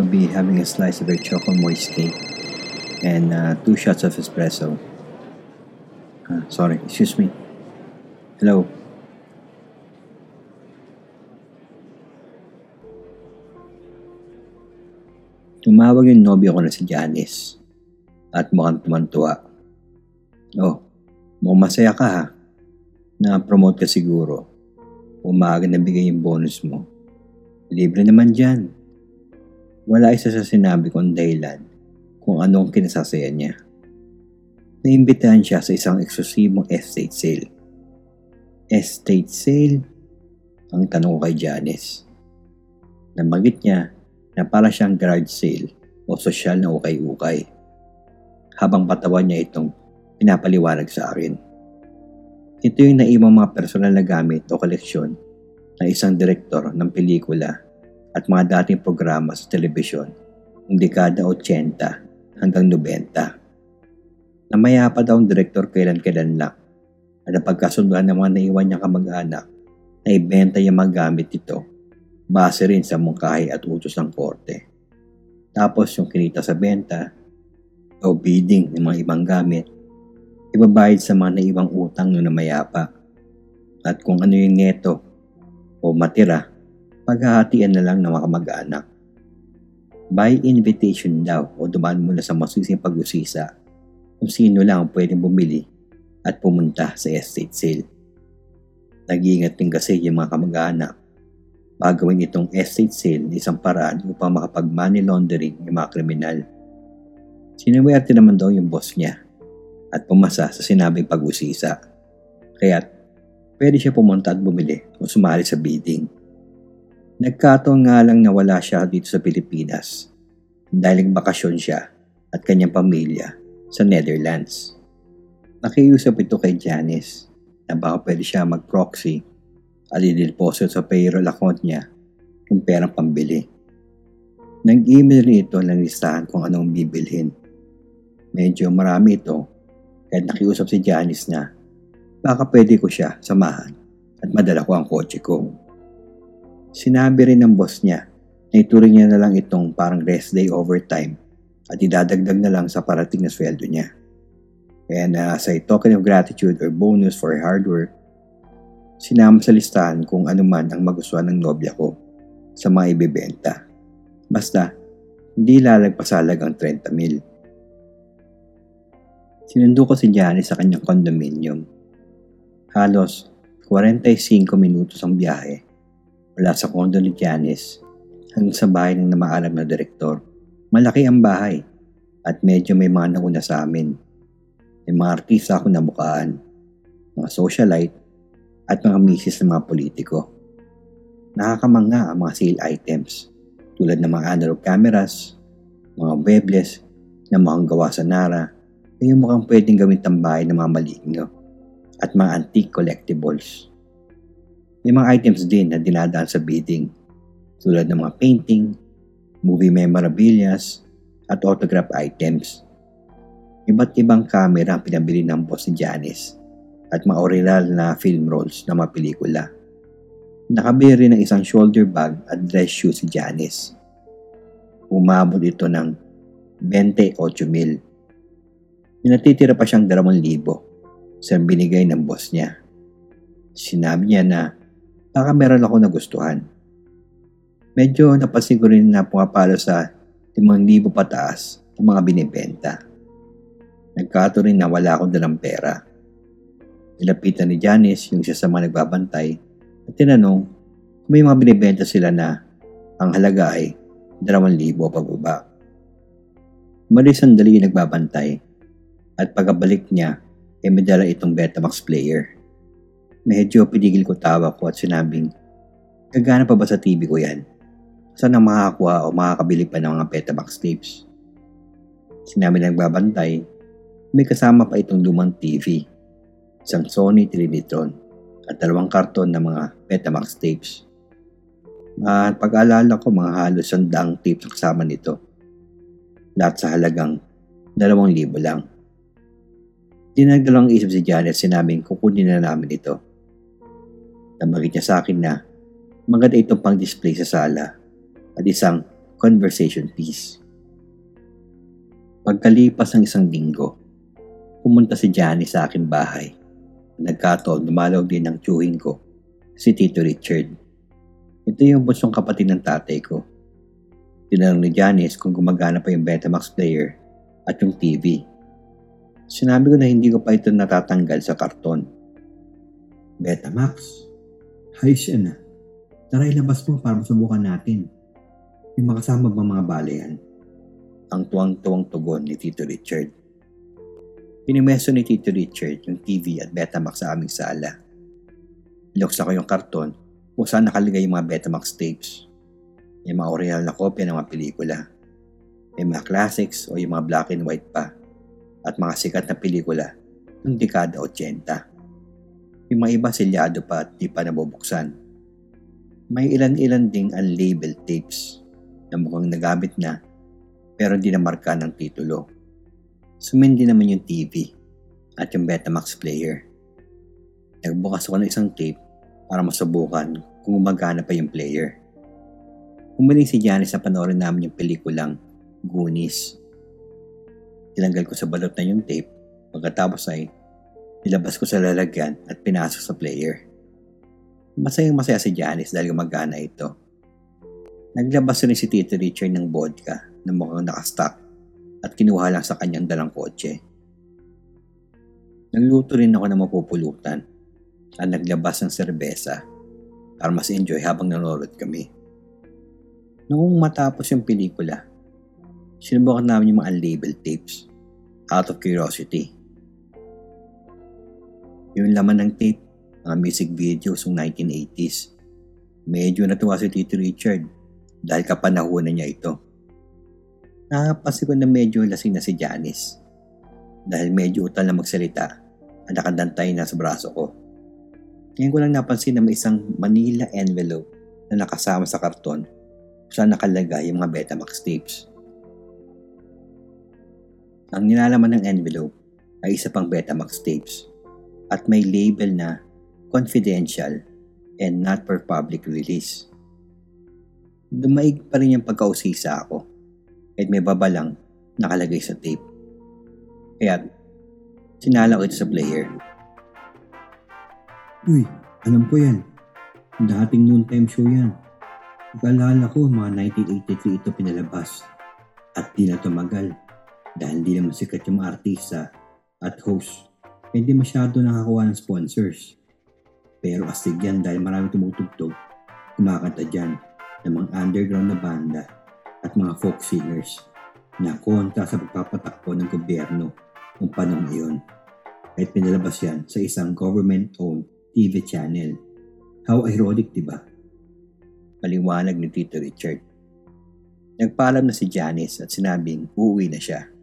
I'll be having a slice of a chocolate moist cake and uh, two shots of espresso. Uh, sorry, excuse me. Hello. Tumawag yung nobyo ko na si Janice at mukhang tumantua. Oh, mukhang masaya ka ha. Na-promote ka siguro. Umaga na bigay yung bonus mo. Libre naman dyan. Wala isa sa sinabi kong dahilan kung anong kinasasaya niya. Naimbitahan siya sa isang eksklusibong estate sale. Estate sale? Ang tanong ko kay Janice. Namagit niya na para siyang garage sale o sosyal na ukay-ukay. Habang patawan niya itong pinapaliwanag sa akin. Ito yung naimang mga personal na gamit o koleksyon ng isang direktor ng pelikula at mga dating programa sa telebisyon ng dekada 80 hanggang 90. Namaya pa daw ang direktor kailan-kailan lang at napagkasunduan ng mga naiwan niyang kamag-anak na ibenta yung mga gamit ito base rin sa mungkahi at utos ng korte. Tapos yung kinita sa benta o bidding ng mga ibang gamit ibabayad sa mga naiwang utang ng namayapa. At kung ano yung neto o matira, paghahatian na lang ng mga kamag-anak. By invitation daw o dumaan muna sa masusing pag-usisa kung sino lang ang pwedeng bumili at pumunta sa estate sale. Nag-iingat din kasi yung mga kamag-anak gagawin itong estate sale na isang paraan upang makapag money laundering yung mga kriminal. Sinawerte naman daw yung boss niya at pumasa sa sinabing pag-usisa. Kaya pwede siya pumunta at bumili o sumali sa bidding. Nagkataon nga lang na wala siya dito sa Pilipinas dahil bakasyon siya at kanyang pamilya sa Netherlands. Nakiusap ito kay Janice na baka pwede siya mag-proxy at i-deposit sa payroll account niya yung perang pambili. Nag-email rin ito ng listahan kung anong bibilhin. Medyo marami ito kaya nakiusap si Janice na baka pwede ko siya samahan at madala ko ang kotse ko. Sinabi rin ng boss niya na ituring niya na lang itong parang rest day overtime at idadagdag na lang sa parating na sweldo niya. Kaya na sa token of gratitude or bonus for hard work, sinama sa listahan kung ano man ang magustuhan ng nobya ko sa mga ibebenta. Basta, hindi lalagpasalag ang 30 mil. Sinundo ko si Janice sa kanyang condominium. Halos 45 minutos ang biyahe mula sa kondo ni Janice hanggang sa bahay ng namaalam na direktor. Malaki ang bahay at medyo may mga nauna sa amin. May mga artista ako na mukhaan, mga socialite at mga misis ng mga politiko. Nakakamanga ang mga sale items tulad ng mga analog cameras, mga webless na mukhang gawa sa Nara ay yung mukhang pwedeng gawin tambahay ng mga maligno at mga antique collectibles. May mga items din na dinadaan sa bidding tulad ng mga painting, movie memorabilias, at autograph items. Iba't ibang camera ang pinabili ng boss ni Janice at mga original na film rolls ng mga pelikula. Nakabili rin ng isang shoulder bag at dress shoe si Janice. Umabot ito ng 28 mil natitira pa siyang 2,000 sa binigay ng boss niya. Sinabi niya na baka meron ako nagustuhan. Medyo napansin ko rin na pumapalo sa 5,000 pataas ang mga binibenta. Nagkato rin na wala akong dalang pera. Nilapitan ni Janice yung siya sa mga nagbabantay at tinanong kung may mga binibenta sila na ang halaga ay 2,000 pababa. Mali sandali nagbabantay at pagkabalik niya ay may dala itong Betamax player. Medyo pinigil ko tawa ko at sinabing, Gagana pa ba sa TV ko yan? Saan ang makakakuha o makakabili pa ng mga Betamax tapes? Sinabi ng babantay, may kasama pa itong lumang TV, isang Sony Trinitron at dalawang karton ng mga Betamax tapes. At pag-alala ko mga halos sandaang tapes kasama nito. Lahat sa halagang 2,000 lang. Dinagdalang isip si Janet sinabing kukunin na namin ito. Namagit niya sa akin na maganda itong pang-display sa sala at isang conversation piece. Pagkalipas ng isang linggo, pumunta si Johnny sa aking bahay. Nagkataon, dumalaw din ng tiyuhin ko, si Tito Richard. Ito yung bunsong kapatid ng tatay ko. Tinanong ni Janice kung gumagana pa yung Betamax player at yung TV. Sinabi ko na hindi ko pa ito natatanggal sa karton. Betamax? Yan ah. Tara ilabas mo para masubukan natin. May makasama bang mga balayan? Ang tuwang-tuwang tugon ni Tito Richard. Pinimeso ni Tito Richard yung TV at Betamax sa aming sala. Niluksa ko yung karton kung saan nakalagay yung mga Betamax tapes. May mga original na kopya ng mga pelikula. May mga classics o yung mga black and white pa. At mga sikat na pelikula ng dekada 80. Yung mga iba silyado pa at di pa nabubuksan. May ilan-ilan ding unlabeled tapes na mukhang nagamit na pero hindi na marka ng titulo. Sumindi naman yung TV at yung Betamax player. Nagbukas ako ng isang tape para masubukan kung gumagana pa yung player. Umaling si Janice na panoorin namin yung pelikulang Goonies. Tinanggal ko sa balot na yung tape, pagkatapos ay nilabas ko sa lalagyan at pinasok sa player. Masayang masaya si Janice dahil gumagana ito. Naglabas rin si Tito Richard ng vodka na mukhang nakastock at kinuha lang sa kanyang dalang kotse. Nagluto rin ako ng mapupulutan at naglabas ng serbesa para mas enjoy habang nanonood kami. Noong matapos yung pelikula, sinubukan namin yung mga unlabeled tapes out of curiosity. Yung laman ng tape, mga music videos ng 1980s. Medyo natuwa si Tito Richard dahil kapanahunan niya ito. Nakapansin ko na medyo lasing na si Janice dahil medyo utal na magsalita at nakadantay na sa braso ko. Ngayon ko lang napansin na may isang Manila envelope na nakasama sa karton saan nakalagay yung mga Betamax tapes. Ang nilalaman ng envelope ay isa pang Betamax tapes at may label na confidential and not for public release. Dumaig pa rin yung pagkausisa ako at may babalang nakalagay sa tape. Kaya sinala ko ito sa player. Uy, alam ko yan. Dating noontime show yan. Pagkalala ko, mga 1983 ito pinalabas. At di na tumagal. Dahil di naman sikat yung artista at host. Hindi masyado nakakuha ng sponsors. Pero astig yan dahil marami tumutugtog, kumakanta dyan ng mga underground na banda at mga folk singers na kontra sa pagpapatakbo ng gobyerno ng panong iyon. Kahit pinalabas yan sa isang government-owned TV channel. How ironic, di ba? Maliwanag ni Tito Richard. Nagpaalam na si Janice at sinabing uuwi na siya.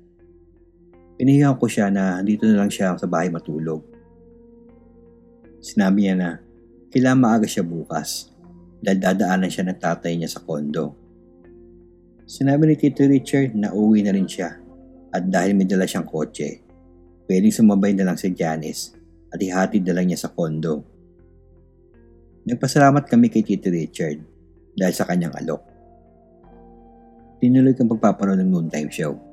Pinahiya ko siya na dito na lang siya sa bahay matulog. Sinabi niya na kailangan maaga siya bukas dahil dadaanan siya ng tatay niya sa kondo. Sinabi ni Tito Richard na uwi na rin siya at dahil may dala siyang kotse, pwedeng sumabay na lang si Janice at ihatid na lang niya sa kondo. Nagpasalamat kami kay Tito Richard dahil sa kanyang alok. Tinuloy kang pagpapanood ng noontime show.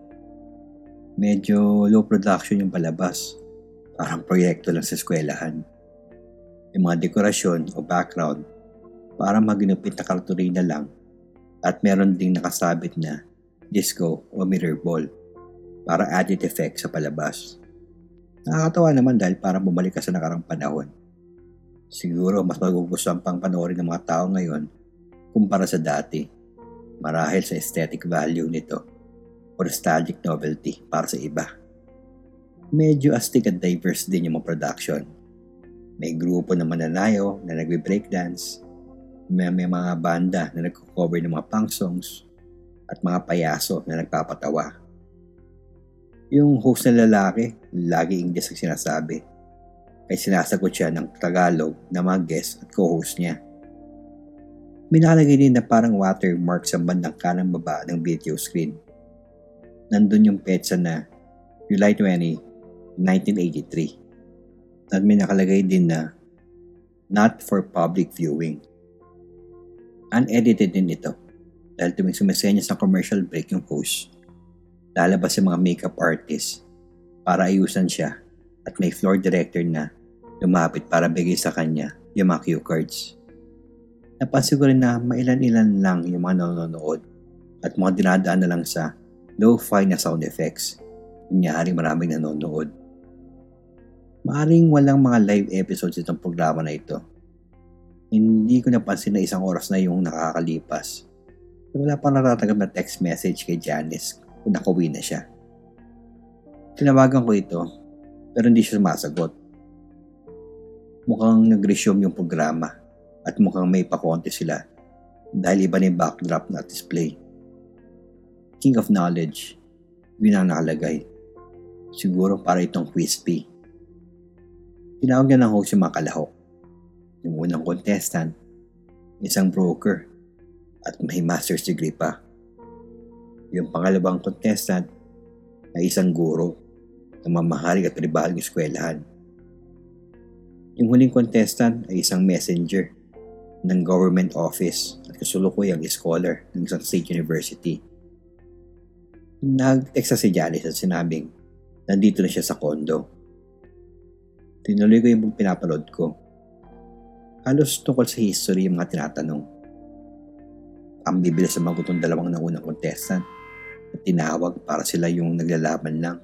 Medyo low production yung palabas. Parang proyekto lang sa eskwelahan. Yung mga dekorasyon o background parang maginupit na karturina lang at meron ding nakasabit na disco o mirror ball para added effect sa palabas. Nakakatawa naman dahil parang bumalik ka sa nakarang panahon. Siguro mas magugustuhan pang panoorin ng mga tao ngayon kumpara sa dati. Marahil sa aesthetic value nito o nostalgic novelty para sa iba. Medyo astig at diverse din yung mga production. May grupo ng mananayo na nagbe-breakdance, may, may mga banda na nagko-cover ng mga punk songs, at mga payaso na nagpapatawa. Yung host na lalaki, lagi English ang sinasabi. Ay sinasagot siya ng Tagalog na mga guest at co-host niya. May nakalagay din na parang watermark sa bandang kanang baba ng video screen. Nandun yung petsa na July 20, 1983. At may nakalagay din na not for public viewing. Unedited din ito. dahil tuwing sumisenyas ng commercial break yung host, lalabas yung mga makeup artist para ayusan siya at may floor director na lumapit para bigay sa kanya yung mga cue cards. Napansin ko rin na mailan-ilan lang yung mga nanonood at mga dinadaan na lang sa low-fi na sound effects. Kunyari maraming nanonood. Maaring walang mga live episodes itong programa na ito. Hindi ko napansin na isang oras na yung nakakalipas. Wala pang natatanggap na text message kay Janice kung nakauwi na siya. Tinawagan ko ito pero hindi siya sumasagot. Mukhang nag-resume yung programa at mukhang may pakonte sila dahil iba na yung backdrop na display. King of Knowledge, yun ang nakalagay. Siguro para itong crispy. Tinawag niya ng host yung mga kalahok. Yung unang contestant, isang broker, at may master's degree pa. Yung pangalawang contestant ay isang guro ng mamahaling at pribahaling eskwelahan. Yung huling contestant ay isang messenger ng government office at kasulukuyang scholar ng isang state university. Nag-text si Janice at sinabing nandito na siya sa kondo. Tinuloy ko yung pinapanood ko. Halos tungkol sa history yung mga tinatanong. Ang bibilis sa magot ng dalawang naunang contestant at tinawag para sila yung naglalaban lang.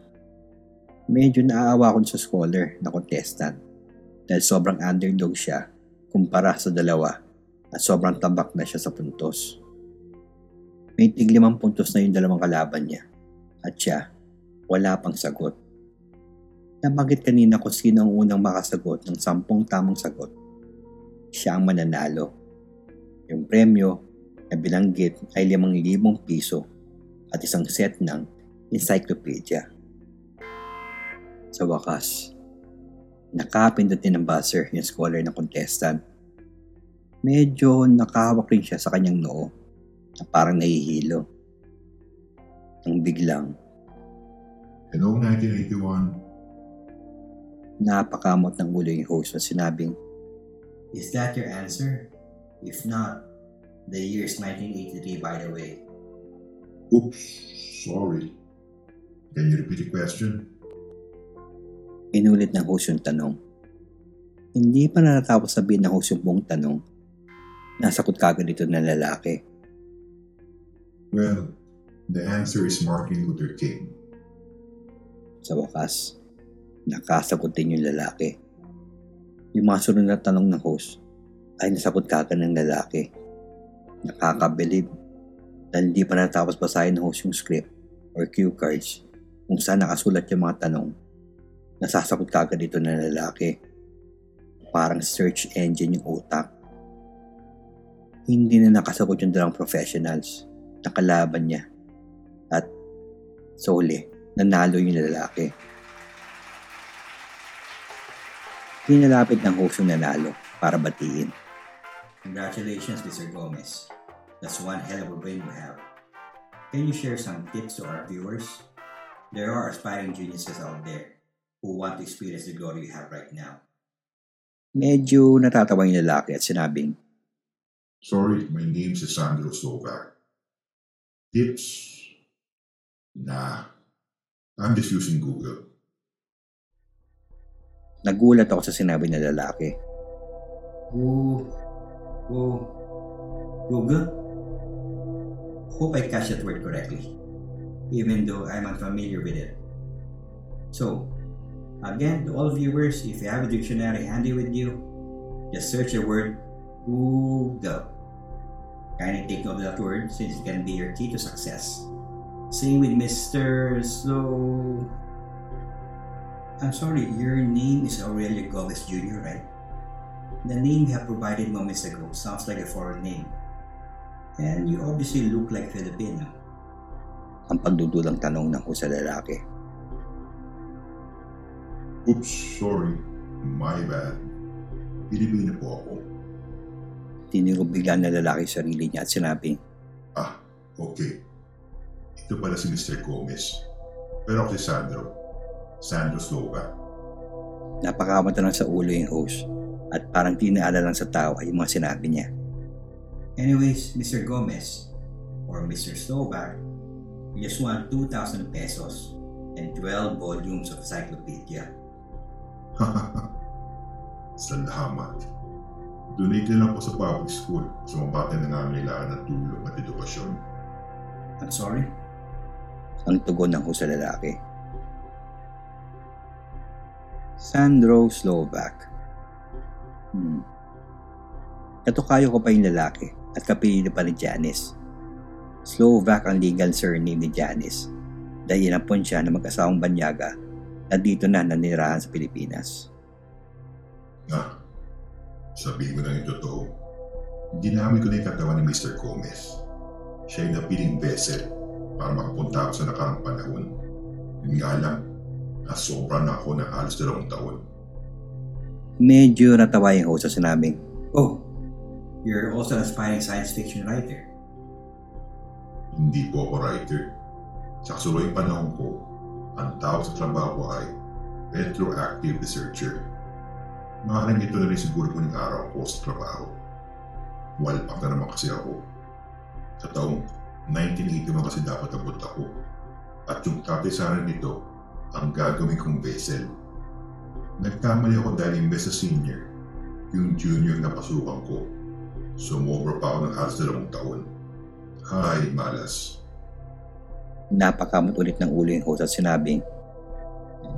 Medyo naaawa ko sa scholar na contestant dahil sobrang underdog siya kumpara sa dalawa at sobrang tabak na siya sa puntos. May tiglimang puntos na yung dalawang kalaban niya at siya wala pang sagot. Nabanggit kanina kung sino ang unang makasagot ng sampung tamang sagot. Siya ang mananalo. Yung premyo na binanggit ay 5,000 piso at isang set ng encyclopedia. Sa wakas, nakapindot din ng buzzer yung scholar ng contestant medyo nakahawak rin siya sa kanyang noo na parang nahihilo. Nang biglang, Hello, 1981. napakamot ng ulo yung host at sinabing, Is that your answer? If not, the year is 1983 by the way. Oops, sorry. Can you repeat the question? Inulit ng host yung tanong. Hindi pa na natapos sabihin ng host yung buong tanong. Nasakot kagad ito ng lalaki. Well, the answer is Martin Luther King. Sa wakas, nakasagot din yung lalaki. Yung mga sunod na tanong ng host ay nasagot kagad ng lalaki. Nakakabilib dahil hindi pa natapos basahin ng host yung script or cue cards kung saan nakasulat yung mga tanong. Nasasagot kagad ito ng lalaki. Parang search engine yung utak. Hindi na nakasagot yung dalawang professionals na kalaban niya. Sa huli, nanalo yung lalaki. Pinalapit ng host yung nanalo para batiin. Congratulations, Mr. Gomez. That's one hell of a brain you have. Can you share some tips to our viewers? There are aspiring geniuses out there who want to experience the glory you have right now. Medyo natatawa yung lalaki at sinabing, Sorry, my name is Sandro Slovak. Tips? Nah, I'm just using Google. Nagulat ako sa sinabi ng lalaki. Oh, oh, Google? Hope I catch that word correctly, even though I'm unfamiliar with it. So, again, to all viewers, if you have a dictionary handy with you, just search the word Google. Kindly take note of that word since it can be your key to success. Same with Mr. Slow. I'm sorry, your name is Aurelio Gomez Jr., right? The name you have provided moments ago sounds like a foreign name. And you obviously look like Filipino. Ang pagdudulang tanong ng sa lalaki. Oops, sorry. My bad. Pilipino po ako. Tiniro bigla na lalaki sa sarili niya at sinabing, Ah, okay. Ito pala si Mr. Gomez. Pero ako si Sandro. Sandro Slovak. napakamata lang sa ulo yung host at parang tinaala lang sa tao ay yung mga sinabi niya. Anyways, Mr. Gomez, or Mr. Slovak, we just want 2,000 pesos and 12 volumes of encyclopedia. Salamat. Donate na lang po sa public school sa mga bata na nangangailangan ng tulong at edukasyon. I'm sorry? Ang tugon ng husa lalaki. Sandro Slovak. Hmm. Katukayo ko pa yung lalaki at kapilili pa ni Janice. Slovak ang legal surname ni Janice dahil inapon siya ng mag-asawang banyaga na dito na nanirahan sa Pilipinas. Ah, sabihin ko na yung totoo. Ginamit ko na yung katawan ni Mr. Gomez. Siya ay napiling vessel para makapunta ako sa nakarang panahon. Yun nga lang, nasobra na ako ng halos dalawang taon. Medyo natawa yung host sa sinabing, Oh, you're also an aspiring science fiction writer. Hindi po ako writer. Sa kasuloy panahon ko, ang tawag sa trabaho ay retroactive researcher. Maaaring ito na rin siguro ko ng araw ko sa trabaho. Walpak na naman kasi ako. Sa taong 1981 kasi dapat abot ako. At yung sana nito, ang gagawin kong vessel. Nagkamali ako dahil imbes sa senior, yung junior na pasukan ko. Sumobra pa ako ng halos dalawang taon. Hay, malas. Napakamot ulit ng ulo yung host at sinabing,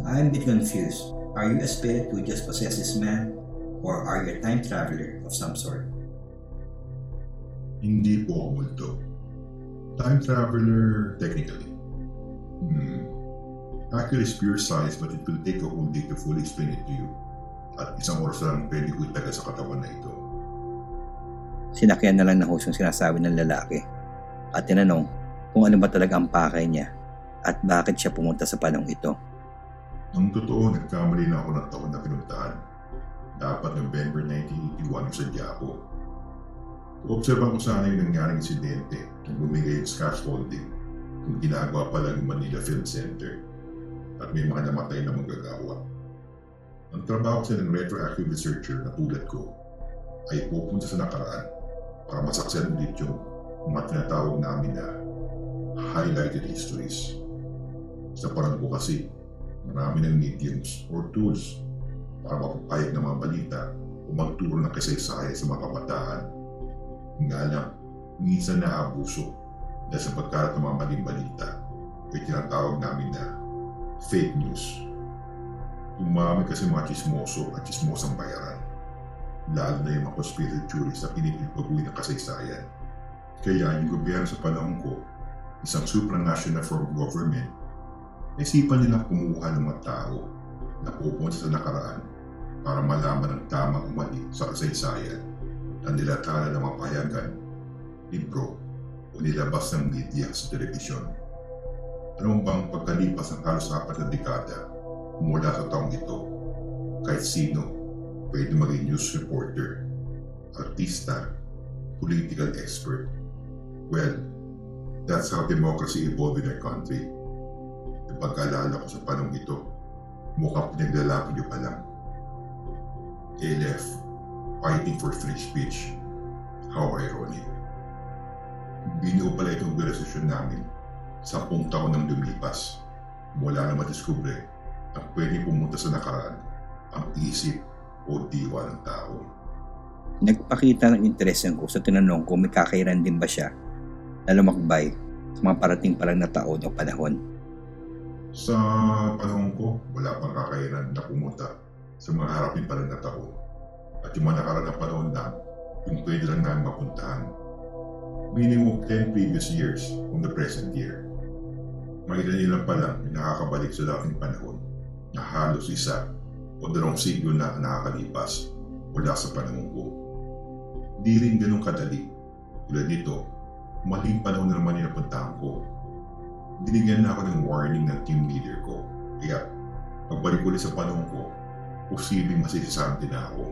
I'm a bit confused. Are you a spirit who just possessed this man? Or are you a time traveler of some sort? Hindi po ako multo. Time traveler, technically. Hmm. Actually, it's pure science but it will take a whole day to fully explain it to you. At isang oras lang pwede ko itagal sa katawan na ito. Sinakyan na lang ng host yung sinasabi ng lalaki at tinanong kung ano ba talaga ang pakay niya at bakit siya pumunta sa panong ito. Ang totoo, nagkamali na ako ng taon na pinuntahan. Dapat November 1981 yung sadya ko. Observan ko sana yung nangyaring insidente nung bumigay yung scaffolding kung ginagawa pala ng Manila Film Center at may mga namatay na manggagawa. Ang trabaho kasi ng retroactive researcher na tulad ko ay pupunta sa nakaraan para masaksan ulit yung mga tinatawag namin na highlighted histories. Sa parang ko kasi, marami ng mediums or tools para mapapayag ng mga balita o magturo ng kasaysayan sa mga kabataan. Nga lang, minsan naabuso dahil sa pagkalat ng mga maling balita o tinatawag namin na fake news. Umami kasi mga chismoso at chismosang bayaran. Lalo na yung mga conspiracy theories na pinipagpaguin ng kasaysayan. Kaya yung gobyerno sa panahon ko, isang supranational form of government, isipan nilang kumuha ng mga tao na pupunta sa nakaraan para malaman ang tama o mali sa kasaysayan na nilatala ng mga pahayagan, libro o nilabas ng media sa telebisyon. Ano bang pagkalipas ng halos apat na dekada mula sa taong ito, kahit sino pwede maging news reporter, artista, political expert. Well, that's how democracy evolved in our country. Yung pagkaalala ko sa panong ito, mukhang pinaglalapin niyo pa lang. ALF, fighting for free speech. How ironic. Binuo pala itong organisasyon namin sampung taon nang lumipas mula na madiskubre na pwede pumunta sa nakaraan ang isip o diwa ng tao. Nagpakita ng interes ko sa tinanong kung may kakairan din ba siya na lumakbay sa mga parating pa lang na taon o panahon. Sa panahon ko, wala pang kakairan na pumunta sa mga harapin pa lang na taon. At yung mga nakaraan na panahon lang, yung pwede lang namin mapuntahan. Minimum 10 previous years from the present year. Makita niyo lang pa yung nakakabalik sa dating panahon na halos isa o dalawang siglo na nakakalipas mula sa panahon ko. Di rin ganun kadali. Tulad nito, maling panahon na naman napuntahan ko. Binigyan na ako ng warning ng team leader ko. Kaya, pagbalik ulit sa panahon ko, posibleng masisasante na ako.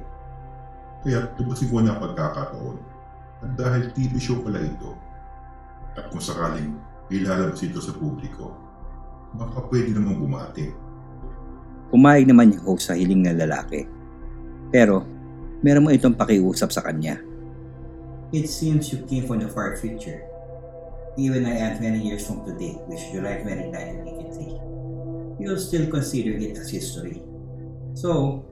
Kaya na ang pagkakataon. At dahil TV show pala ito, at kung sakaling ilalabas ito sa publiko, baka pwede namang bumati. Pumayag naman yung host sa hiling ng lalaki. Pero, meron mo itong pakiusap sa kanya. It seems you came from the far future. even I am 20 years from today, which is July 29, 1983, you'll still consider it as history. So,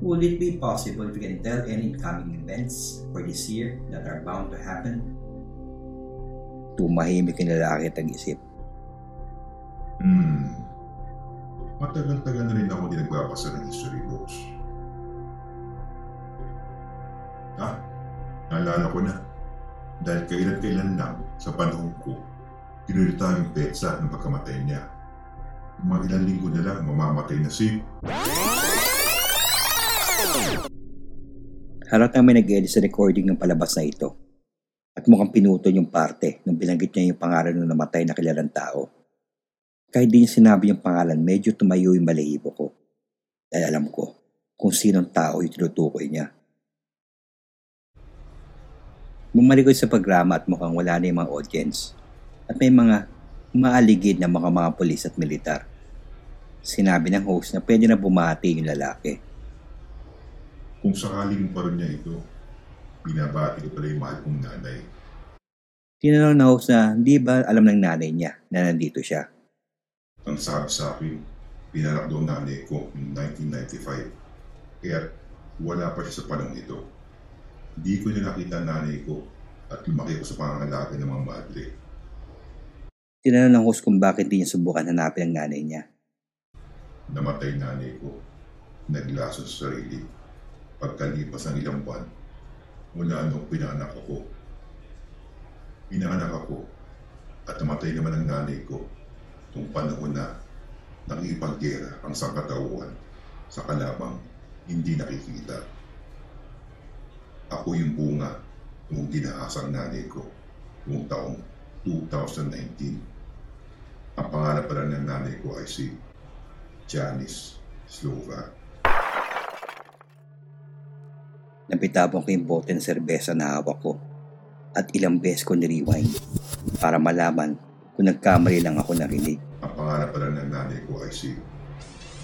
would it be possible if we can tell any incoming events for this year that are bound to happen? Tumahimik ang lalaki at nag-isip. Hmm. Matagal-tagal na rin ako di nagbabasa ng history books. Ah, naalala ko na. Dahil kailan-kailan lang sa panahon ko, pinulita yung petsa ng pagkamatay niya. Mga ilang linggo na lang mamamatay na si... Harap na may nag-edit sa recording ng palabas na ito. At mukhang pinutol yung parte nung binanggit niya yung pangalan ng namatay na kilalang tao. Kahit di niya sinabi yung pangalan, medyo tumayo yung balahibo ko. Dahil alam ko kung sinong tao yung tinutukoy niya. Bumalik ko sa programa at mukhang wala na yung mga audience. At may mga umaaligid na mga mga polis at militar. Sinabi ng host na pwede na bumati yung lalaki. Kung sakaling pa rin niya ito, binabati ko pala yung mahal kong nanay. Tinanong na host na di ba alam ng nanay niya na nandito siya. Ang sabi sa akin, pinanak daw nanay ko noong 1995. Kaya wala pa siya sa panahon ito. Hindi ko na nakita nanay ko at lumaki ko sa pangangalaga ng mga madre. Tinanong ng host kung bakit di niya subukan hanapin ang nanay niya. Namatay nanay ko. Naglaso sa sarili. Pagkalipas ng ilang buwan, mula nung pinanak ako. Pinanak ako at namatay naman ang nanay ko nung panahon na nakikipaggera ang sangkatauhan sa kalabang hindi nakikita. Ako yung bunga nung ginaasang nanay ko noong taong 2019. Ang pangalan pala ng nanay ko ay si Janice Slova. Napitabong ko yung bote ng serbesa na hawak ko at ilang beses ko nirewind para malaman kung nagkamali lang ako narinig. Ang pangalan pala ng nanay ko ay si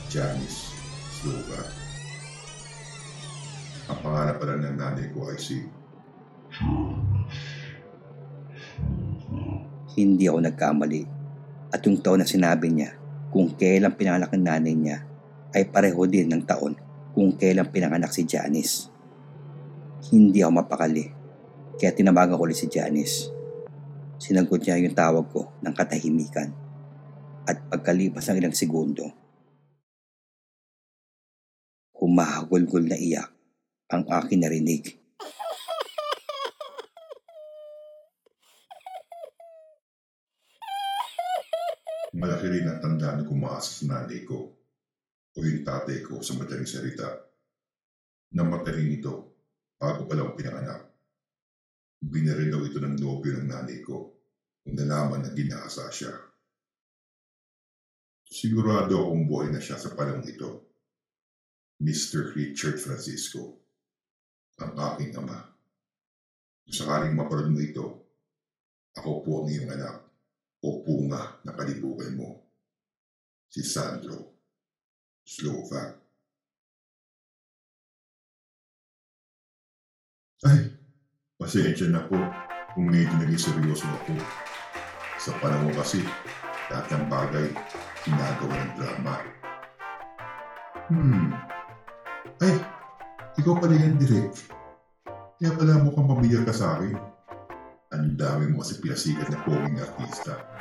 Janice Slova. Ang pangalan pala ng nanay ko ay si Hindi ako nagkamali. At yung taon na sinabi niya kung kailan pinanganak ang nanay niya ay pareho din ng taon kung kailan pinanganak si Janice. Hindi ako mapakali. Kaya tinabagan ko ulit si Janice. Sinagot niya yung tawag ko ng katahimikan. At pagkalipas ng ilang segundo, humahagulgol na iyak ang akin narinig. malaki rin ang tanda na kumaasa sa nanay ko o yung tatay ko sa madaling salita. Namatay rin ito bago pa lang pinanganak. Binaril daw ito ng nobyo ng nanay ko kung nalaman na ginasa siya. Sigurado akong buhay na siya sa panahon ito. Mr. Richard Francisco, ang aking ama. Kung sakaling mapanood mo ito, ako po ang iyong anak o punga na kalibugan mo. Si Sandro Slovak. Ay, pasensya na po kung medyo naging seryoso ako. Sa panahon kasi, lahat ng bagay ginagawa ng drama. Hmm. Ay, ikaw pala yan, Direk. Kaya pala mukhang pamilyar ka sa akin. Ang dami mo kasi pinasikat na poging artista.